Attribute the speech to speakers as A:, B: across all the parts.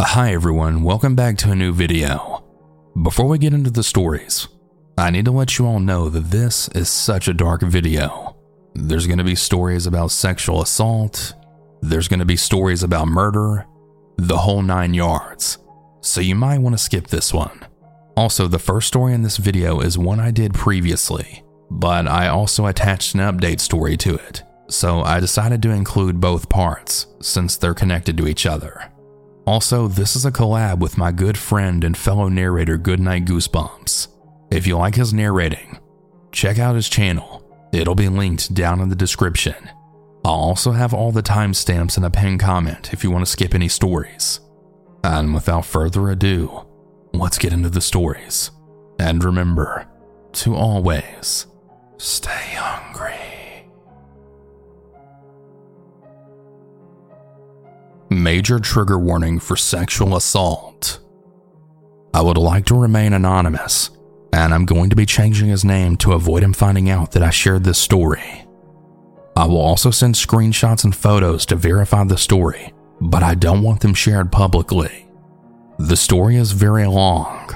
A: Hi everyone, welcome back to a new video. Before we get into the stories, I need to let you all know that this is such a dark video. There's going to be stories about sexual assault, there's going to be stories about murder, the whole nine yards. So you might want to skip this one. Also, the first story in this video is one I did previously, but I also attached an update story to it. So I decided to include both parts since they're connected to each other. Also, this is a collab with my good friend and fellow narrator Goodnite Goosebumps. If you like his narrating, check out his channel. It'll be linked down in the description. I'll also have all the timestamps in a pinned comment if you want to skip any stories. And without further ado, let's get into the stories. And remember to always stay hungry. Major trigger warning for sexual assault. I would like to remain anonymous, and I'm going to be changing his name to avoid him finding out that I shared this story. I will also send screenshots and photos to verify the story, but I don't want them shared publicly. The story is very long.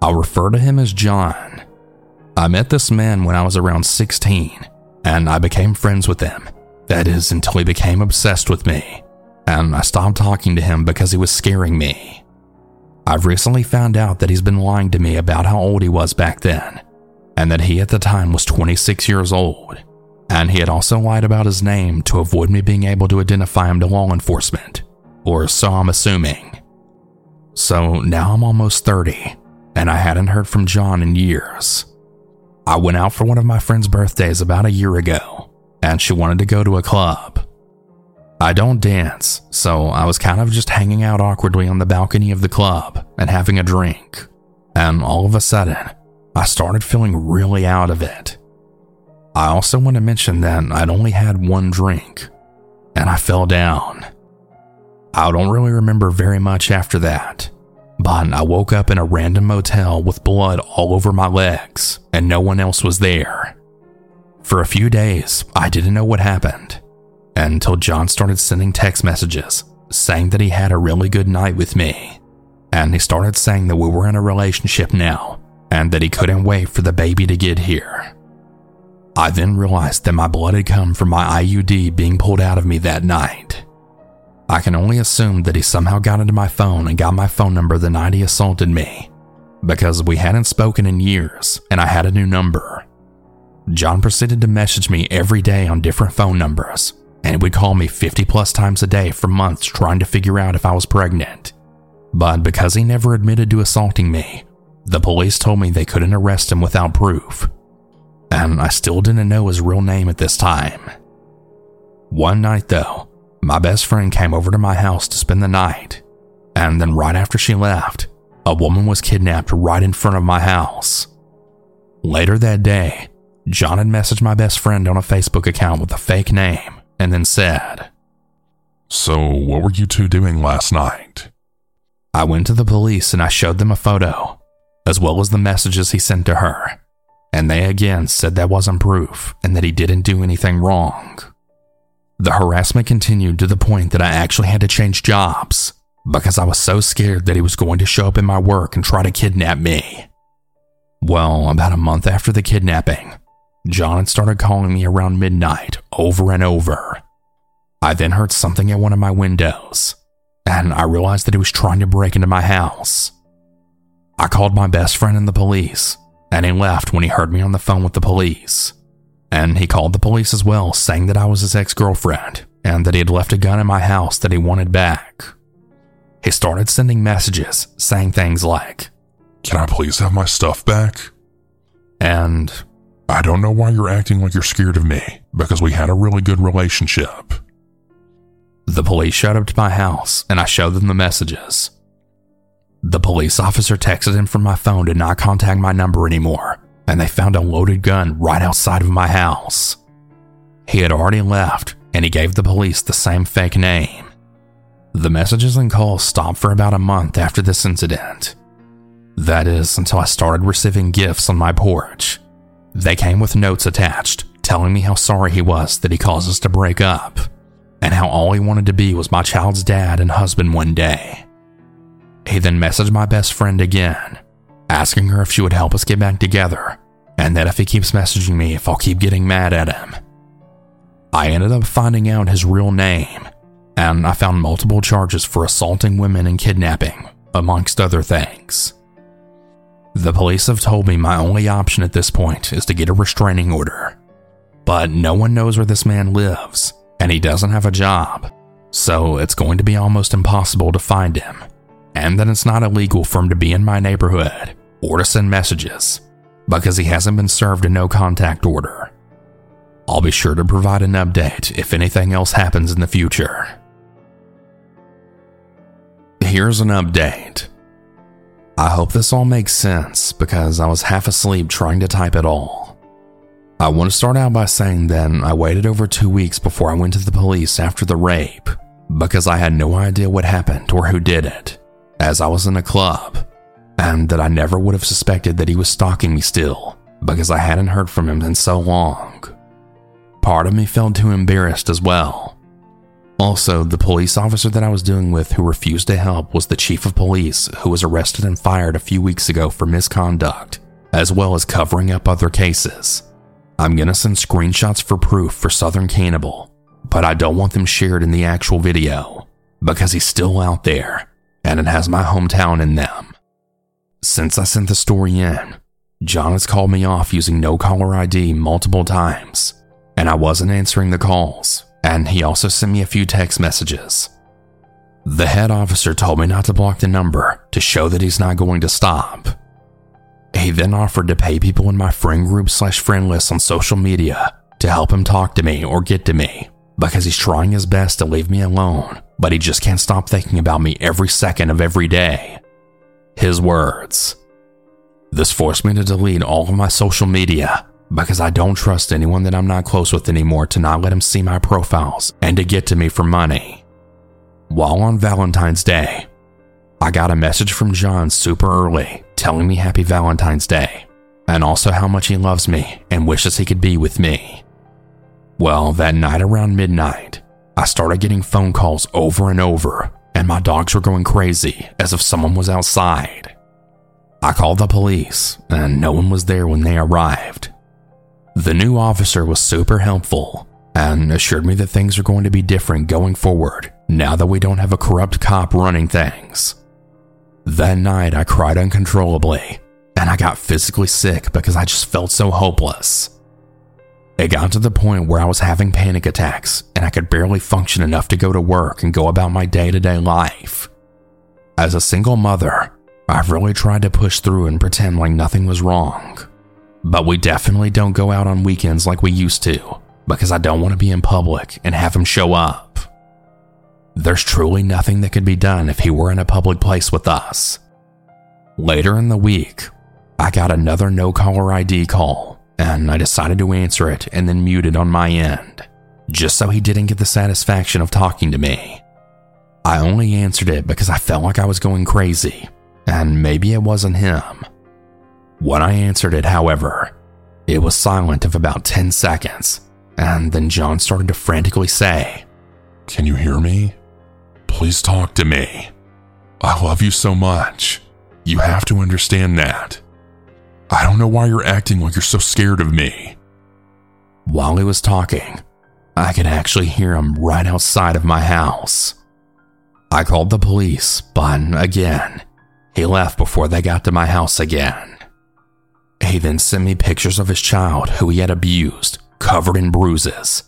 A: I'll refer to him as John. I met this man when I was around 16, and I became friends with him. That is, until he became obsessed with me and I stopped talking to him because he was scaring me. I've recently found out that he's been lying to me about how old he was back then, and that he at the time was 26 years old, and he had also lied about his name to avoid me being able to identify him to law enforcement, or so I'm assuming. So now I'm almost 30, and I hadn't heard from John in years. I went out for one of my friend's birthdays about a year ago, and she wanted to go to a club. I don't dance, so I was kind of just hanging out awkwardly on the balcony of the club and having a drink. And all of a sudden, I started feeling really out of it. I also want to mention that I'd only had one drink, and I fell down. I don't really remember very much after that, but I woke up in a random motel with blood all over my legs, and no one else was there. For a few days, I didn't know what happened until John started sending text messages saying that he had a really good night with me. And he started saying that we were in a relationship now and that he couldn't wait for the baby to get here. I then realized that my blood had come from my IUD being pulled out of me that night. I can only assume that he somehow got into my phone and got my phone number the night he assaulted me, because we hadn't spoken in years and I had a new number. John proceeded to message me every day on different phone numbers and he would call me 50 plus times a day for months trying to figure out if I was pregnant. But because he never admitted to assaulting me, the police told me they couldn't arrest him without proof. And I still didn't know his real name at this time. One night, though, my best friend came over to my house to spend the night, and then right after she left, a woman was kidnapped right in front of my house. Later that day, John had messaged my best friend on a Facebook account with a fake name and then said,
B: So, what were you two doing last night?
A: I went to the police and I showed them a photo, as well as the messages he sent to her, and they again said that wasn't proof and that he didn't do anything wrong. The harassment continued to the point that I actually had to change jobs because I was so scared that he was going to show up in my work and try to kidnap me. Well, about a month after the kidnapping, John had started calling me around midnight over and over. I then heard something at one of my windows, and I realized that he was trying to break into my house. I called my best friend and the police, and he left when he heard me on the phone with the police. And he called the police as well, saying that I was his ex girlfriend and that he had left a gun in my house that he wanted back. He started sending messages saying things like,
B: Can I please have my stuff back?
A: And
B: I don't know why you're acting like you're scared of me, because we had a really good relationship.
A: The police showed up to my house and I showed them the messages. The police officer texted him from my phone to not contact my number anymore, and they found a loaded gun right outside of my house. He had already left, and he gave the police the same fake name. The messages and calls stopped for about a month after this incident. That is, until I started receiving gifts on my porch. They came with notes attached, telling me how sorry he was that he caused us to break up. and how all he wanted to be was my child's dad and husband one day. He then messaged my best friend again, asking her if she would help us get back together, and that if he keeps messaging me, if I'll keep getting mad at him. I ended up finding out his real name, and I found multiple charges for assaulting women and kidnapping, amongst other things. The police have told me my only option at this point is to get a restraining order. But no one knows where this man lives, and he doesn't have a job, so it's going to be almost impossible to find him. And that it's not illegal for him to be in my neighborhood or to send messages because he hasn't been served a no contact order. I'll be sure to provide an update if anything else happens in the future. Here's an update. I hope this all makes sense because I was half asleep trying to type it all. I want to start out by saying that I waited over two weeks before I went to the police after the rape because I had no idea what happened or who did it, as I was in a club, and that I never would have suspected that he was stalking me still because I hadn't heard from him in so long. Part of me felt too embarrassed as well. Also, the police officer that I was dealing with who refused to help was the chief of police who was arrested and fired a few weeks ago for misconduct, as well as covering up other cases. I'm gonna send screenshots for proof for Southern Cannibal, but I don't want them shared in the actual video because he's still out there and it has my hometown in them. Since I sent the story in, John has called me off using no caller ID multiple times and I wasn't answering the calls, and he also sent me a few text messages. The head officer told me not to block the number to show that he's not going to stop. He then offered to pay people in my friend group slash friend list on social media to help him talk to me or get to me because he's trying his best to leave me alone, but he just can't stop thinking about me every second of every day. His words. This forced me to delete all of my social media because I don't trust anyone that I'm not close with anymore to not let him see my profiles and to get to me for money. While on Valentine's Day, I got a message from John super early telling me happy Valentine's Day and also how much he loves me and wishes he could be with me. Well, that night around midnight, I started getting phone calls over and over, and my dogs were going crazy as if someone was outside. I called the police, and no one was there when they arrived. The new officer was super helpful and assured me that things are going to be different going forward now that we don't have a corrupt cop running things. That night, I cried uncontrollably and I got physically sick because I just felt so hopeless. It got to the point where I was having panic attacks and I could barely function enough to go to work and go about my day to day life. As a single mother, I've really tried to push through and pretend like nothing was wrong. But we definitely don't go out on weekends like we used to because I don't want to be in public and have him show up. There's truly nothing that could be done if he were in a public place with us. Later in the week, I got another no caller ID call and I decided to answer it and then mute it on my end, just so he didn't get the satisfaction of talking to me. I only answered it because I felt like I was going crazy, and maybe it wasn't him. When I answered it, however, it was silent of about 10 seconds, and then John started to frantically say,
B: Can you hear me? Please talk to me. I love you so much. You have to understand that. I don't know why you're acting like you're so scared of me.
A: While he was talking, I could actually hear him right outside of my house. I called the police, but again, he left before they got to my house again. He then sent me pictures of his child who he had abused, covered in bruises,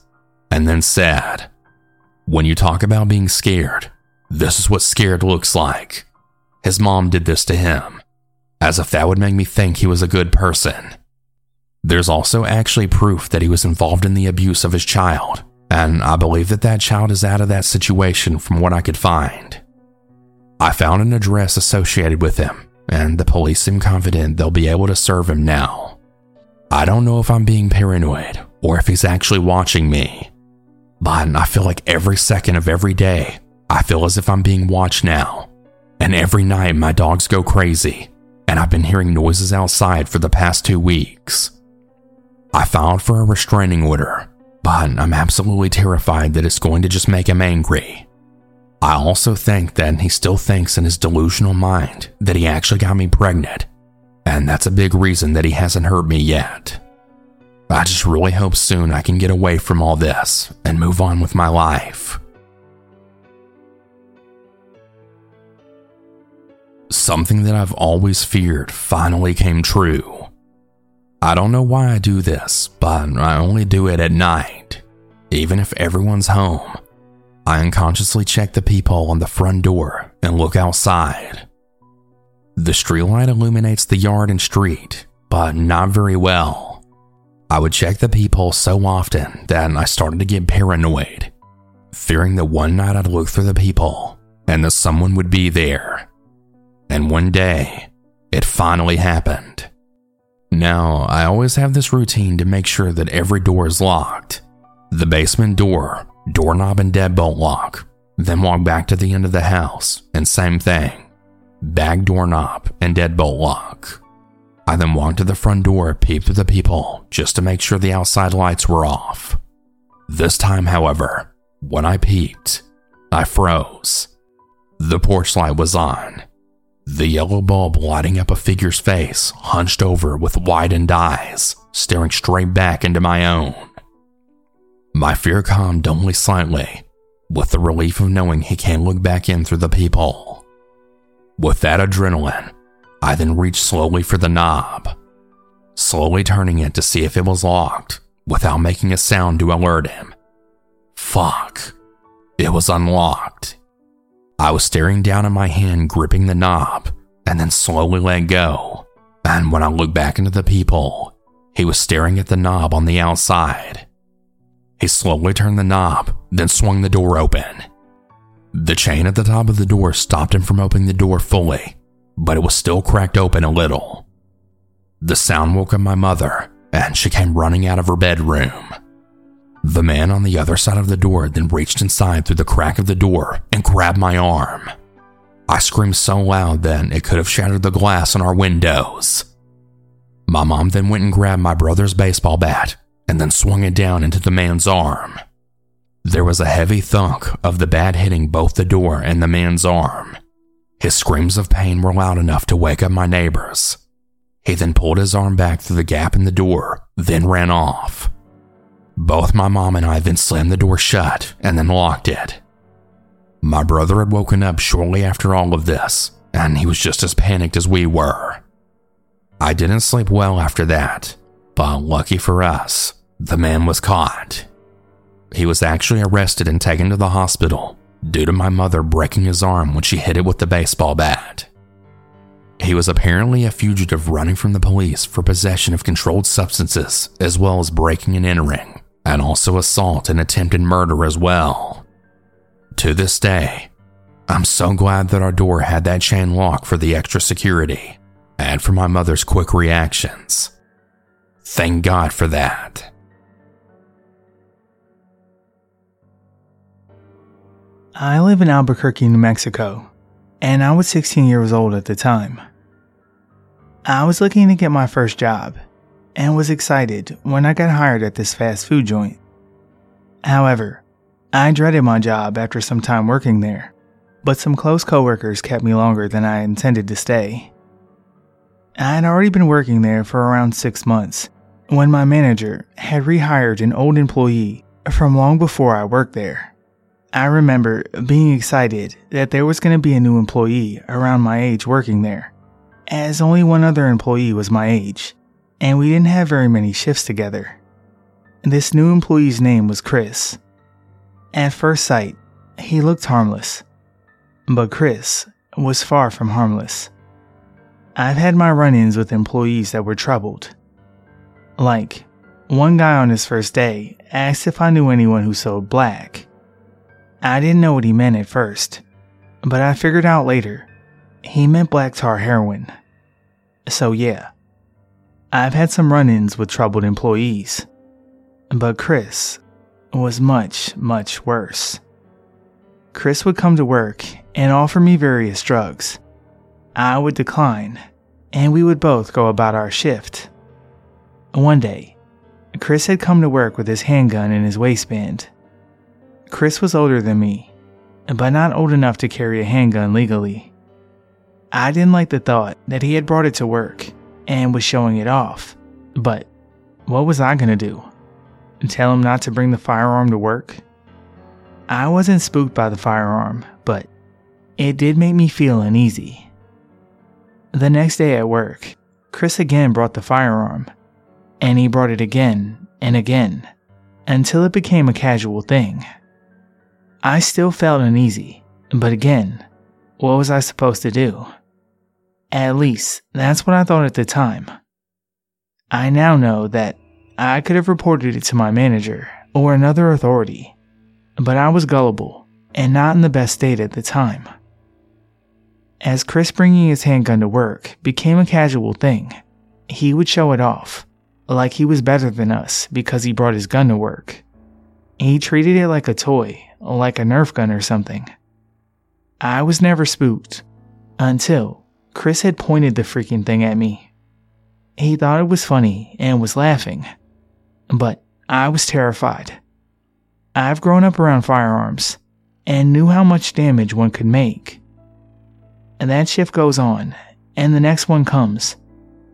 A: and then said, When you talk about being scared, this is what scared looks like. His mom did this to him, as if that would make me think he was a good person. There's also actually proof that he was involved in the abuse of his child, and I believe that that child is out of that situation from what I could find. I found an address associated with him and the police seem confident they'll be able to serve him now. I don't know if I'm being paranoid or if he's actually watching me, but I feel like every second of every day, I feel as if I'm being watched now. And every night, my dogs go crazy, and I've been hearing noises outside for the past two weeks. I filed for a restraining order, but I'm absolutely terrified that it's going to just make him angry. I also think that he still thinks in his delusional mind that he actually got me pregnant, and that's a big reason that he hasn't hurt me yet. I just really hope soon I can get away from all this and move on with my life. Something that I've always feared finally came true. I don't know why I do this, but I only do it at night. Even if everyone's home, I unconsciously check the peephole on the front door and look outside. The streetlight illuminates the yard and street, but not very well. I would check the peephole so often that I started to get paranoid, fearing that one night I'd look through the peephole and that someone would be there. And one day, it finally happened. Now, I always have this routine to make sure that every door is locked. The basement door, doorknob and deadbolt lock, then walk back to the end of the house, and same thing. Bag doorknob and deadbolt lock. I then walked to the front door, peeped through the peephole just to make sure the outside lights were off. This time, however, when I peeked, I froze. The porch light was on, the yellow bulb lighting up a figure's face, hunched over with widened eyes, staring straight back into my own. My fear calmed only slightly, with the relief of knowing he can't look back in through the peephole. With that adrenaline, I then reached slowly for the knob, slowly turning it to see if it was locked without making a sound to alert him. Fuck. It was unlocked. I was staring down at my hand, gripping the knob, and then slowly let go. And when I looked back into the peephole, he was staring at the knob on the outside. He slowly turned the knob, then swung the door open. The chain at the top of the door stopped him from opening the door fully, but it was still cracked open a little. The sound woke up my mother, and she came running out of her bedroom. The man on the other side of the door then reached inside through the crack of the door and grabbed my arm. I screamed so loud that it could have shattered the glass on our windows. My mom then went and grabbed my brother's baseball bat and then swung it down into the man's arm. There was a heavy thunk of the bat hitting both the door and the man's arm. His screams of pain were loud enough to wake up my neighbors. He then pulled his arm back through the gap in the door, then ran off. Both my mom and I then slammed the door shut and then locked it. My brother had woken up shortly after all of this, and he was just as panicked as we were. I didn't sleep well after that, but lucky for us, the man was caught. He was actually arrested and taken to the hospital due to my mother breaking his arm when she hit it with the baseball bat. He was apparently a fugitive running from the police for possession of controlled substances as well as breaking and entering and also assault and attempted murder as well. To this day, I'm so glad that our door had that chain lock for the extra security and for my mother's quick reactions. Thank God for that.
C: I live in Albuquerque, New Mexico, and I was 16 years old at the time. I was looking to get my first job and was excited when I got hired at this fast food joint. However, I dreaded my job after some time working there, but some close coworkers kept me longer than I intended to stay. I had already been working there for around six months when my manager had rehired an old employee from long before I worked there. I remember being excited that there was going to be a new employee around my age working there, as only one other employee was my age and we didn't have very many shifts together. This new employee's name was Chris. At first sight, he looked harmless, but Chris was far from harmless. I've had my run ins with employees that were troubled. Like, one guy on his first day asked if I knew anyone who sold black. I didn't know what he meant at first, but I figured out later he meant black tar heroin. So, yeah, I've had some run ins with troubled employees, but Chris was much, much worse. Chris would come to work and offer me various drugs. I would decline, and we would both go about our shift. One day, Chris had come to work with his handgun in his waistband. Chris was older than me, but not old enough to carry a handgun legally. I didn't like the thought that he had brought it to work and was showing it off, but what was I gonna do? Tell him not to bring the firearm to work? I wasn't spooked by the firearm, but it did make me feel uneasy. The next day at work, Chris again brought the firearm, and he brought it again and again until it became a casual thing. I still felt uneasy, but again, what was I supposed to do? At least, that's what I thought at the time. I now know that I could have reported it to my manager or another authority, but I was gullible and not in the best state at the time. As Chris bringing his handgun to work became a casual thing, he would show it off, like he was better than us because he brought his gun to work. He treated it like a toy, like a Nerf gun or something. I was never spooked until Chris had pointed the freaking thing at me. He thought it was funny and was laughing, but I was terrified. I've grown up around firearms and knew how much damage one could make. And that shift goes on, and the next one comes,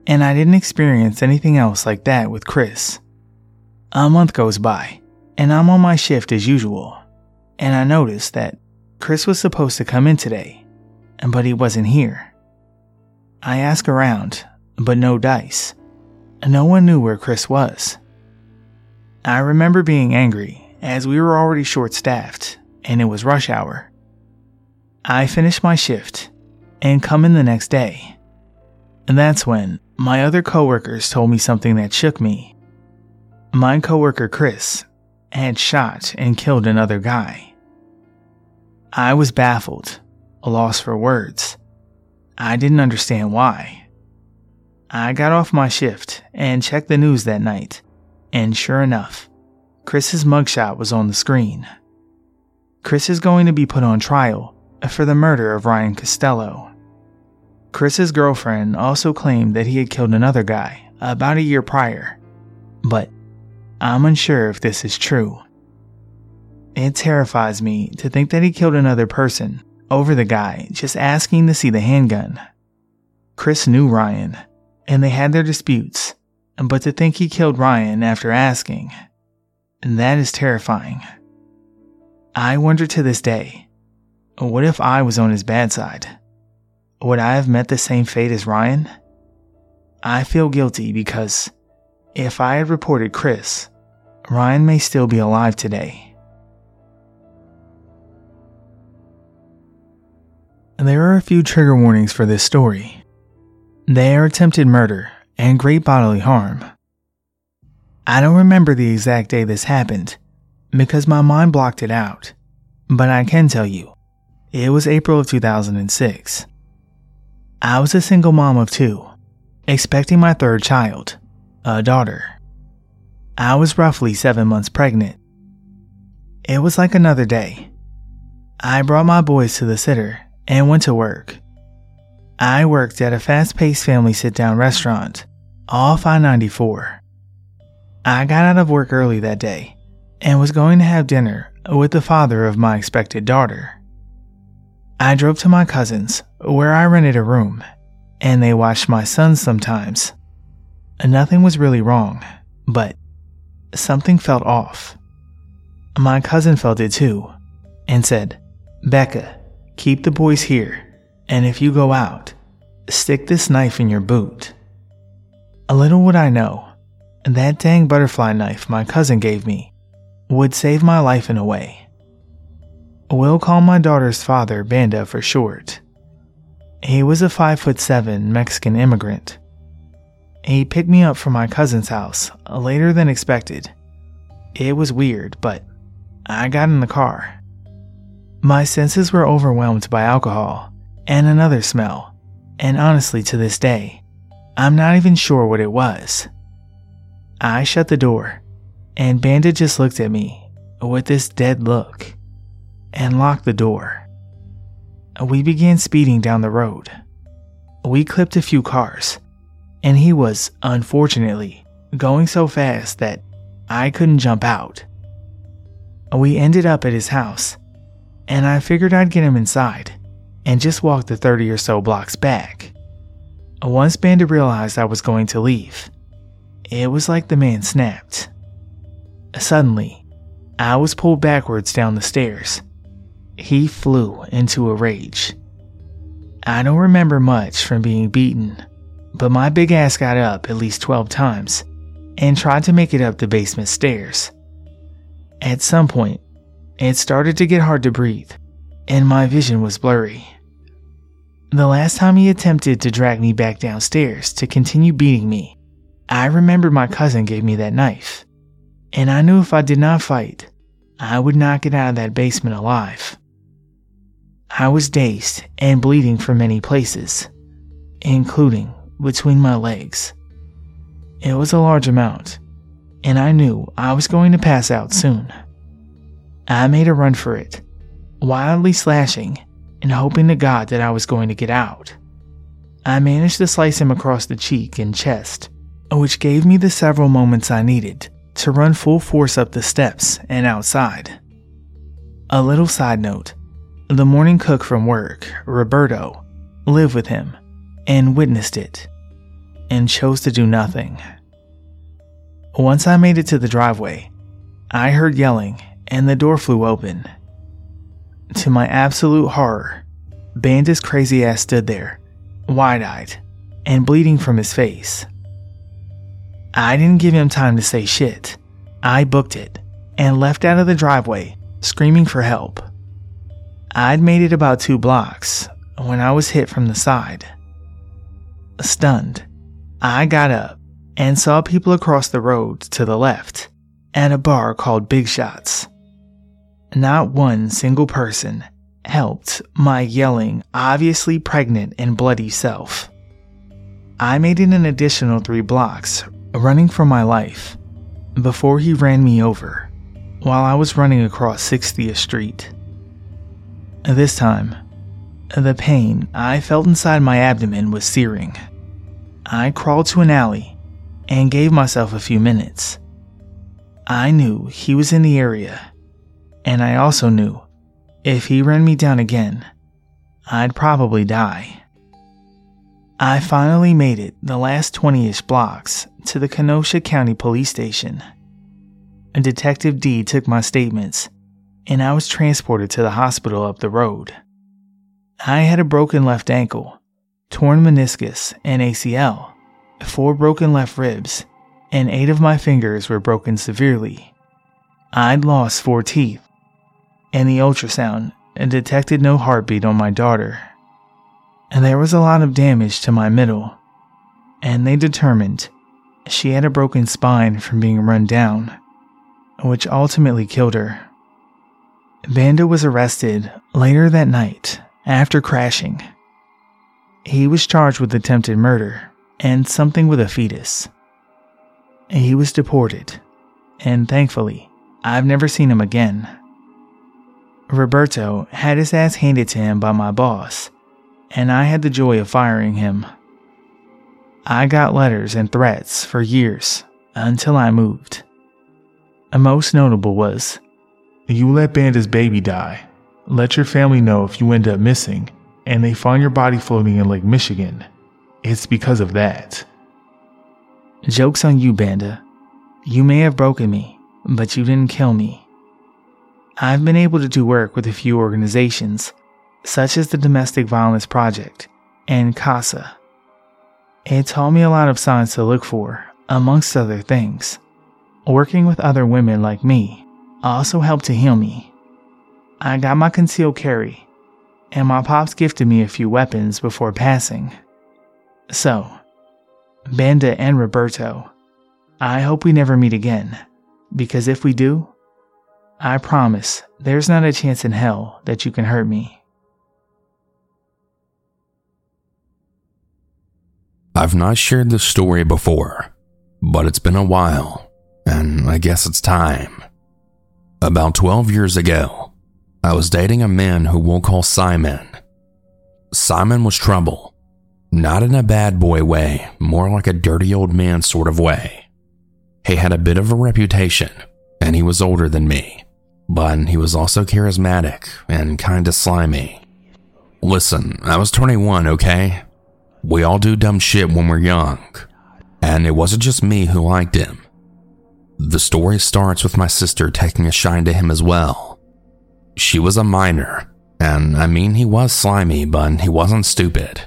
C: and I didn't experience anything else like that with Chris. A month goes by, and I'm on my shift as usual, and I noticed that Chris was supposed to come in today, but he wasn't here. I ask around, but no dice. No one knew where Chris was. I remember being angry as we were already short staffed and it was rush hour. I finish my shift and come in the next day. And that's when my other coworkers told me something that shook me. My coworker Chris had shot and killed another guy. I was baffled, a loss for words. I didn't understand why. I got off my shift and checked the news that night, and sure enough, Chris's mugshot was on the screen. Chris is going to be put on trial for the murder of Ryan Costello. Chris's girlfriend also claimed that he had killed another guy about a year prior, but I'm unsure if this is true. It terrifies me to think that he killed another person over the guy just asking to see the handgun. Chris knew Ryan, and they had their disputes, but to think he killed Ryan after asking, that is terrifying. I wonder to this day, what if I was on his bad side? Would I have met the same fate as Ryan? I feel guilty because if I had reported Chris, Ryan may still be alive today. There are a few trigger warnings for this story. They are attempted murder and great bodily harm. I don't remember the exact day this happened because my mind blocked it out, but I can tell you, it was April of 2006. I was a single mom of two, expecting my third child, a daughter. I was roughly seven months pregnant. It was like another day. I brought my boys to the sitter and went to work. I worked at a fast paced family sit down restaurant off I 94. I got out of work early that day and was going to have dinner with the father of my expected daughter. I drove to my cousin's where I rented a room and they watched my son sometimes. Nothing was really wrong, but something felt off. My cousin felt it too and said, Becca, Keep the boys here, and if you go out, stick this knife in your boot. A little would I know, that dang butterfly knife my cousin gave me would save my life in a way. We'll call my daughter's father Banda for short. He was a 5 foot 7 Mexican immigrant. He picked me up from my cousin's house uh, later than expected. It was weird, but I got in the car my senses were overwhelmed by alcohol and another smell, and honestly, to this day, I'm not even sure what it was. I shut the door, and Bandit just looked at me with this dead look and locked the door. We began speeding down the road. We clipped a few cars, and he was, unfortunately, going so fast that I couldn't jump out. We ended up at his house, and I figured I'd get him inside and just walk the 30 or so blocks back. Once Banda realized I was going to leave, it was like the man snapped. Suddenly, I was pulled backwards down the stairs. He flew into a rage. I don't remember much from being beaten, but my big ass got up at least 12 times and tried to make it up the basement stairs. At some point, it started to get hard to breathe, and my vision was blurry. The last time he attempted to drag me back downstairs to continue beating me, I remember my cousin gave me that knife, and I knew if I did not fight, I would not get out of that basement alive. I was dazed and bleeding from many places, including between my legs. It was a large amount, and I knew I was going to pass out soon. I made a run for it, wildly slashing and hoping to God that I was going to get out. I managed to slice him across the cheek and chest, which gave me the several moments I needed to run full force up the steps and outside. A little side note the morning cook from work, Roberto, lived with him and witnessed it and chose to do nothing. Once I made it to the driveway, I heard yelling and the door flew open. To my absolute horror, Bandit's crazy ass stood there, wide eyed and bleeding from his face. I didn't give him time to say shit. I booked it and left out of the driveway, screaming for help. I'd made it about two blocks when I was hit from the side. Stunned, I got up and saw people across the road to the left at a bar called Big Shots. Not one single person helped my yelling, obviously pregnant and bloody self. I made it an additional three blocks, running for my life, before he ran me over while I was running across 60th Street. This time, the pain I felt inside my abdomen was searing. I crawled to an alley and gave myself a few minutes. I knew he was in the area, and I also knew if he ran me down again, I'd probably die. I finally made it the last 20 ish blocks to the Kenosha County Police Station. Detective D took my statements and I was transported to the hospital up the road. I had a broken left ankle, torn meniscus and ACL, four broken left ribs, and eight of my fingers were broken severely. I'd lost four teeth, and the ultrasound detected no heartbeat on my daughter. And there was a lot of damage to my middle, and they determined she had a broken spine from being run down, which ultimately killed her. Banda was arrested later that night after crashing. He was charged with attempted murder and something with a fetus. He was deported, and thankfully, I've never seen him again. Roberto had his ass handed to him by my boss, and I had the joy of firing him. I got letters and threats for years until I moved. A most notable was you let Banda's baby die. Let your family know if you end up missing and they find your body floating in Lake Michigan. It's because of that. Joke's on you, Banda. You may have broken me, but you didn't kill me. I've been able to do work with a few organizations, such as the Domestic Violence Project and CASA. It taught me a lot of signs to look for, amongst other things. Working with other women like me also helped to heal me. I got my concealed carry, and my pops gifted me a few weapons before passing. So, Banda and Roberto, I hope we never meet again, because if we do, I promise there's not a chance in hell that you can hurt me.
A: I've not shared this story before, but it's been a while, and I guess it's time. About 12 years ago, I was dating a man who we'll call Simon. Simon was trouble. Not in a bad boy way, more like a dirty old man sort of way. He had a bit of a reputation, and he was older than me, but he was also charismatic and kinda slimy. Listen, I was 21, okay? We all do dumb shit when we're young, and it wasn't just me who liked him. The story starts with my sister taking a shine to him as well. She was a minor, and I mean, he was slimy, but he wasn't stupid.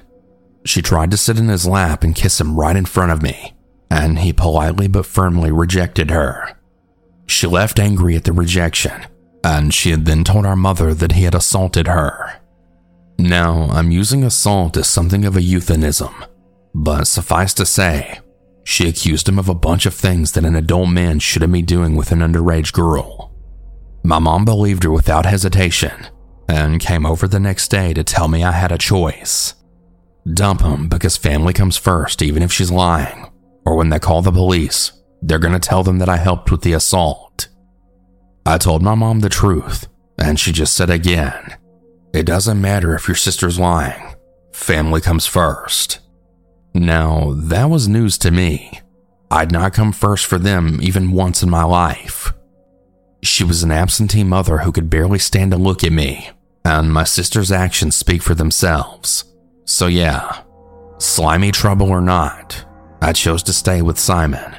A: She tried to sit in his lap and kiss him right in front of me, and he politely but firmly rejected her. She left angry at the rejection, and she had then told our mother that he had assaulted her. Now, I'm using assault as something of a euphemism, but suffice to say, she accused him of a bunch of things that an adult man shouldn't be doing with an underage girl. My mom believed her without hesitation and came over the next day to tell me I had a choice. Dump him because family comes first, even if she's lying, or when they call the police, they're going to tell them that I helped with the assault. I told my mom the truth, and she just said again, It doesn't matter if your sister's lying, family comes first. Now, that was news to me. I'd not come first for them even once in my life. She was an absentee mother who could barely stand to look at me, and my sister's actions speak for themselves. So, yeah, slimy trouble or not, I chose to stay with Simon,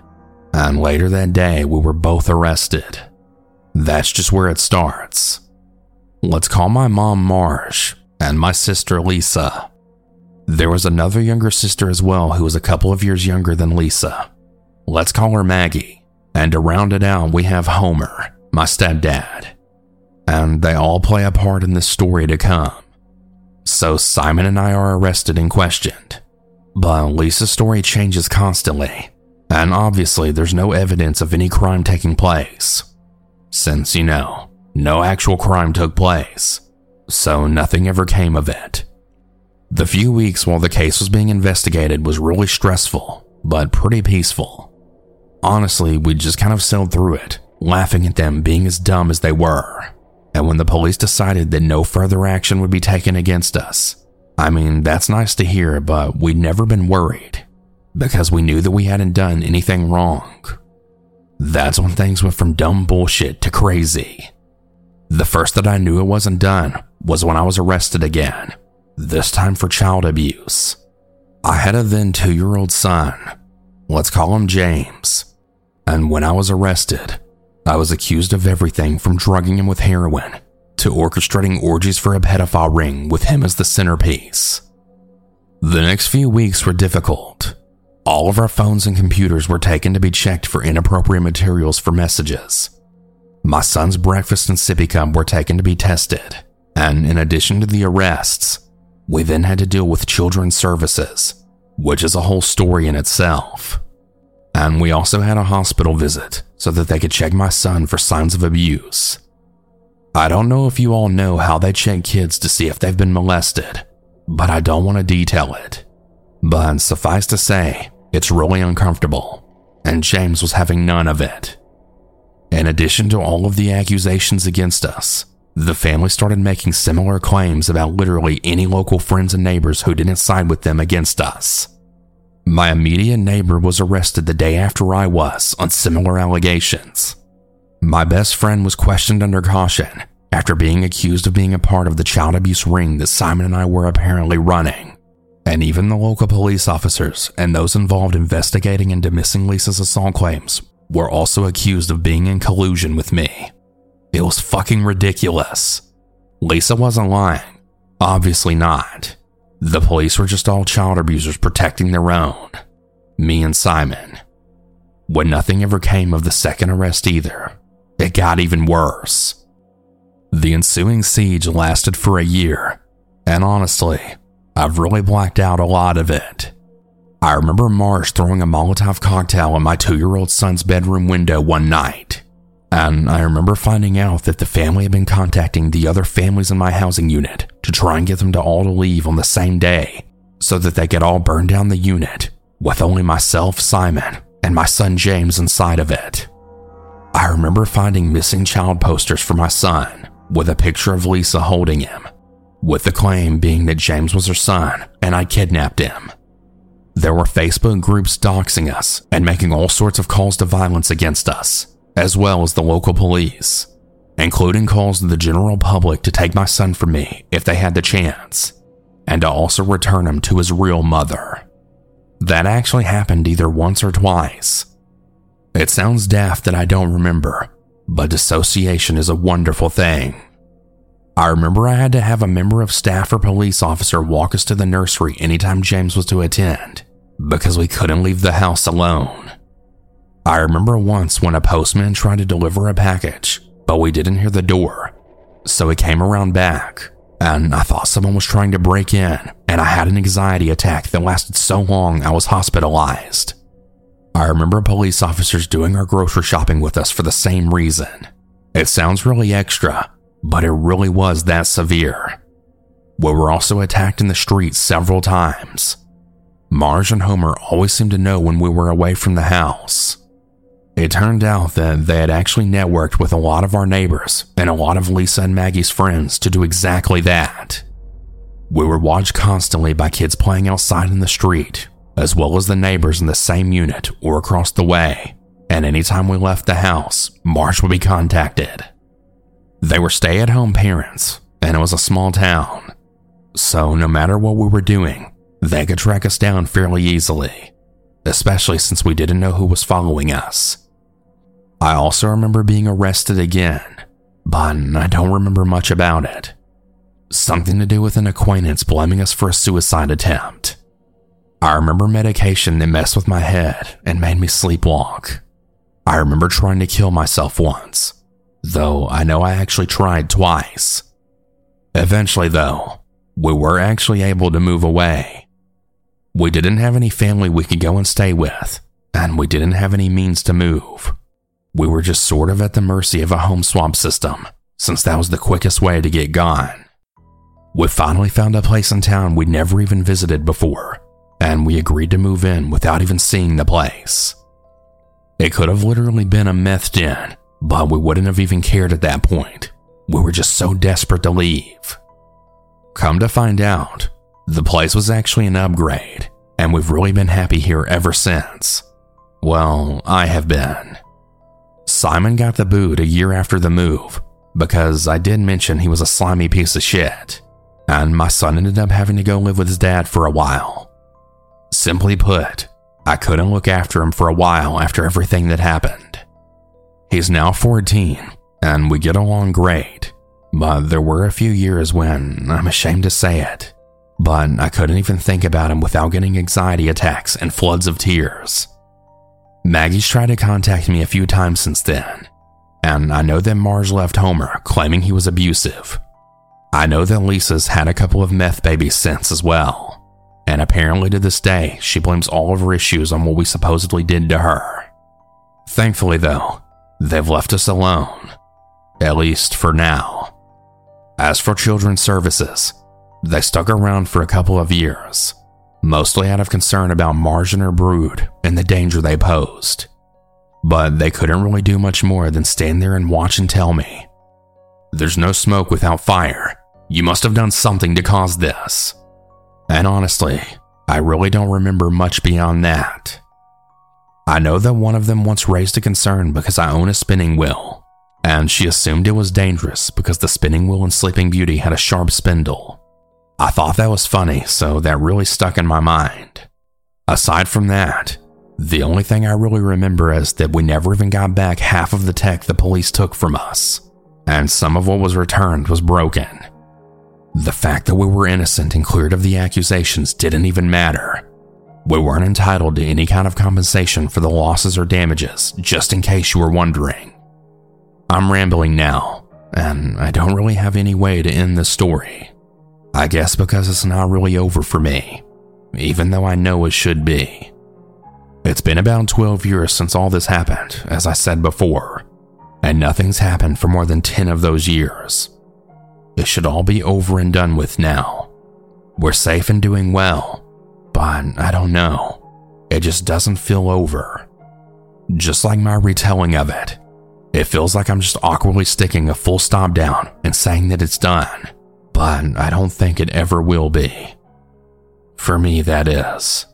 A: and later that day we were both arrested. That's just where it starts. Let's call my mom Marsh and my sister Lisa. There was another younger sister as well who was a couple of years younger than Lisa. Let's call her Maggie. And to round it out, we have Homer, my stepdad. And they all play a part in the story to come. So Simon and I are arrested and questioned. But Lisa's story changes constantly, and obviously there's no evidence of any crime taking place. Since, you know, no actual crime took place, so nothing ever came of it. The few weeks while the case was being investigated was really stressful, but pretty peaceful. Honestly, we just kind of sailed through it, laughing at them being as dumb as they were. And when the police decided that no further action would be taken against us, I mean, that's nice to hear, but we'd never been worried because we knew that we hadn't done anything wrong. That's when things went from dumb bullshit to crazy. The first that I knew it wasn't done was when I was arrested again this time for child abuse. I had a then two year old son, let's call him James, and when I was arrested, I was accused of everything from drugging him with heroin to orchestrating orgies for a pedophile ring with him as the centerpiece. The next few weeks were difficult. All of our phones and computers were taken to be checked for inappropriate materials for messages. My son's breakfast and sippy cup were taken to be tested, and in addition to the arrests, we then had to deal with children's services, which is a whole story in itself. And we also had a hospital visit so that they could check my son for signs of abuse. I don't know if you all know how they check kids to see if they've been molested, but I don't want to detail it. But suffice to say, it's really uncomfortable, and James was having none of it. In addition to all of the accusations against us, the family started making similar claims about literally any local friends and neighbors who didn't side with them against us. My immediate neighbor was arrested the day after I was on similar allegations. My best friend was questioned under caution after being accused of being a part of the child abuse ring that Simon and I were apparently running. And even the local police officers and those involved investigating into missing Lisa's assault claims were also accused of being in collusion with me. It was fucking ridiculous. Lisa wasn't lying. Obviously not. The police were just all child abusers protecting their own. Me and Simon. When nothing ever came of the second arrest either, it got even worse. The ensuing siege lasted for a year, and honestly, I've really blacked out a lot of it. I remember Marsh throwing a Molotov cocktail in my two year old son's bedroom window one night. And I remember finding out that the family had been contacting the other families in my housing unit to try and get them to all to leave on the same day so that they could all burn down the unit with only myself, Simon, and my son James inside of it. I remember finding missing child posters for my son with a picture of Lisa holding him, with the claim being that James was her son and I kidnapped him. There were Facebook groups doxing us and making all sorts of calls to violence against us, as well as the local police, including calls to the general public to take my son from me if they had the chance, and to also return him to his real mother. That actually happened either once or twice. It sounds daft that I don't remember, but dissociation is a wonderful thing. I remember I had to have a member of staff or police officer walk us to the nursery anytime James was to attend because we couldn't leave the house alone. I remember once when a postman tried to deliver a package, but we didn't hear the door, so he came around back, and I thought someone was trying to break in, and I had an anxiety attack that lasted so long I was hospitalized. I remember police officers doing our grocery shopping with us for the same reason. It sounds really extra, but it really was that severe. We were also attacked in the street several times. Marge and Homer always seemed to know when we were away from the house. It turned out that they had actually networked with a lot of our neighbors and a lot of Lisa and Maggie's friends to do exactly that. We were watched constantly by kids playing outside in the street, as well as the neighbors in the same unit or across the way, and anytime we left the house, Marge would be contacted. They were stay at home parents, and it was a small town. So, no matter what we were doing, they could track us down fairly easily, especially since we didn't know who was following us. I also remember being arrested again, but I don't remember much about it. Something to do with an acquaintance blaming us for a suicide attempt. I remember medication that messed with my head and made me sleepwalk. I remember trying to kill myself once though I know I actually tried twice. Eventually, though, we were actually able to move away. We didn't have any family we could go and stay with, and we didn't have any means to move. We were just sort of at the mercy of a home swap system, since that was the quickest way to get gone. We finally found a place in town we'd never even visited before, and we agreed to move in without even seeing the place. It could have literally been a meth den but we wouldn't have even cared at that point. We were just so desperate to leave. Come to find out, the place was actually an upgrade, and we've really been happy here ever since. Well, I have been. Simon got the boot a year after the move because I did mention he was a slimy piece of shit, and my son ended up having to go live with his dad for a while. Simply put, I couldn't look after him for a while after everything that happened. He's now 14, and we get along great. But there were a few years when, I'm ashamed to say it, but I couldn't even think about him without getting anxiety attacks and floods of tears. Maggie's tried to contact me a few times since then, and I know that Marge left Homer claiming he was abusive. I know that Lisa's had a couple of meth babies since as well, and apparently to this day, she blames all of her issues on what we supposedly did to her. Thankfully, though, They've left us alone, at least for now. As for children's services, they stuck around for a couple of years, mostly out of concern about her brood and the danger they posed. But they couldn't really do much more than stand there and watch and tell me, There's no smoke without fire. You must have done something to cause this. And honestly, I really don't remember much beyond that. I know that one of them once raised a concern because I own a spinning wheel, and she assumed it was dangerous because the spinning wheel in Sleeping Beauty had a sharp spindle. I thought that was funny, so that really stuck in my mind. Aside from that, the only thing I really remember is that we never even got back half of the tech the police took from us, and some of what was returned was broken. The fact that we were innocent and cleared of the accusations didn't even matter we weren't entitled to any kind of compensation for the losses or damages, just in case you were wondering. I'm rambling now, and I don't really have any way to end this story. I guess because it's not really over for me, even though I know it should be. It's been about 12 years since all this happened, as I said before, and nothing's happened for more than 10 of those years. It should all be over and done with now. We're safe and doing well, but I don't know. It just doesn't feel over. Just like my retelling of it, it feels like I'm just awkwardly sticking a full stop down and saying that it's done, but I don't think it ever will be. For me, that is.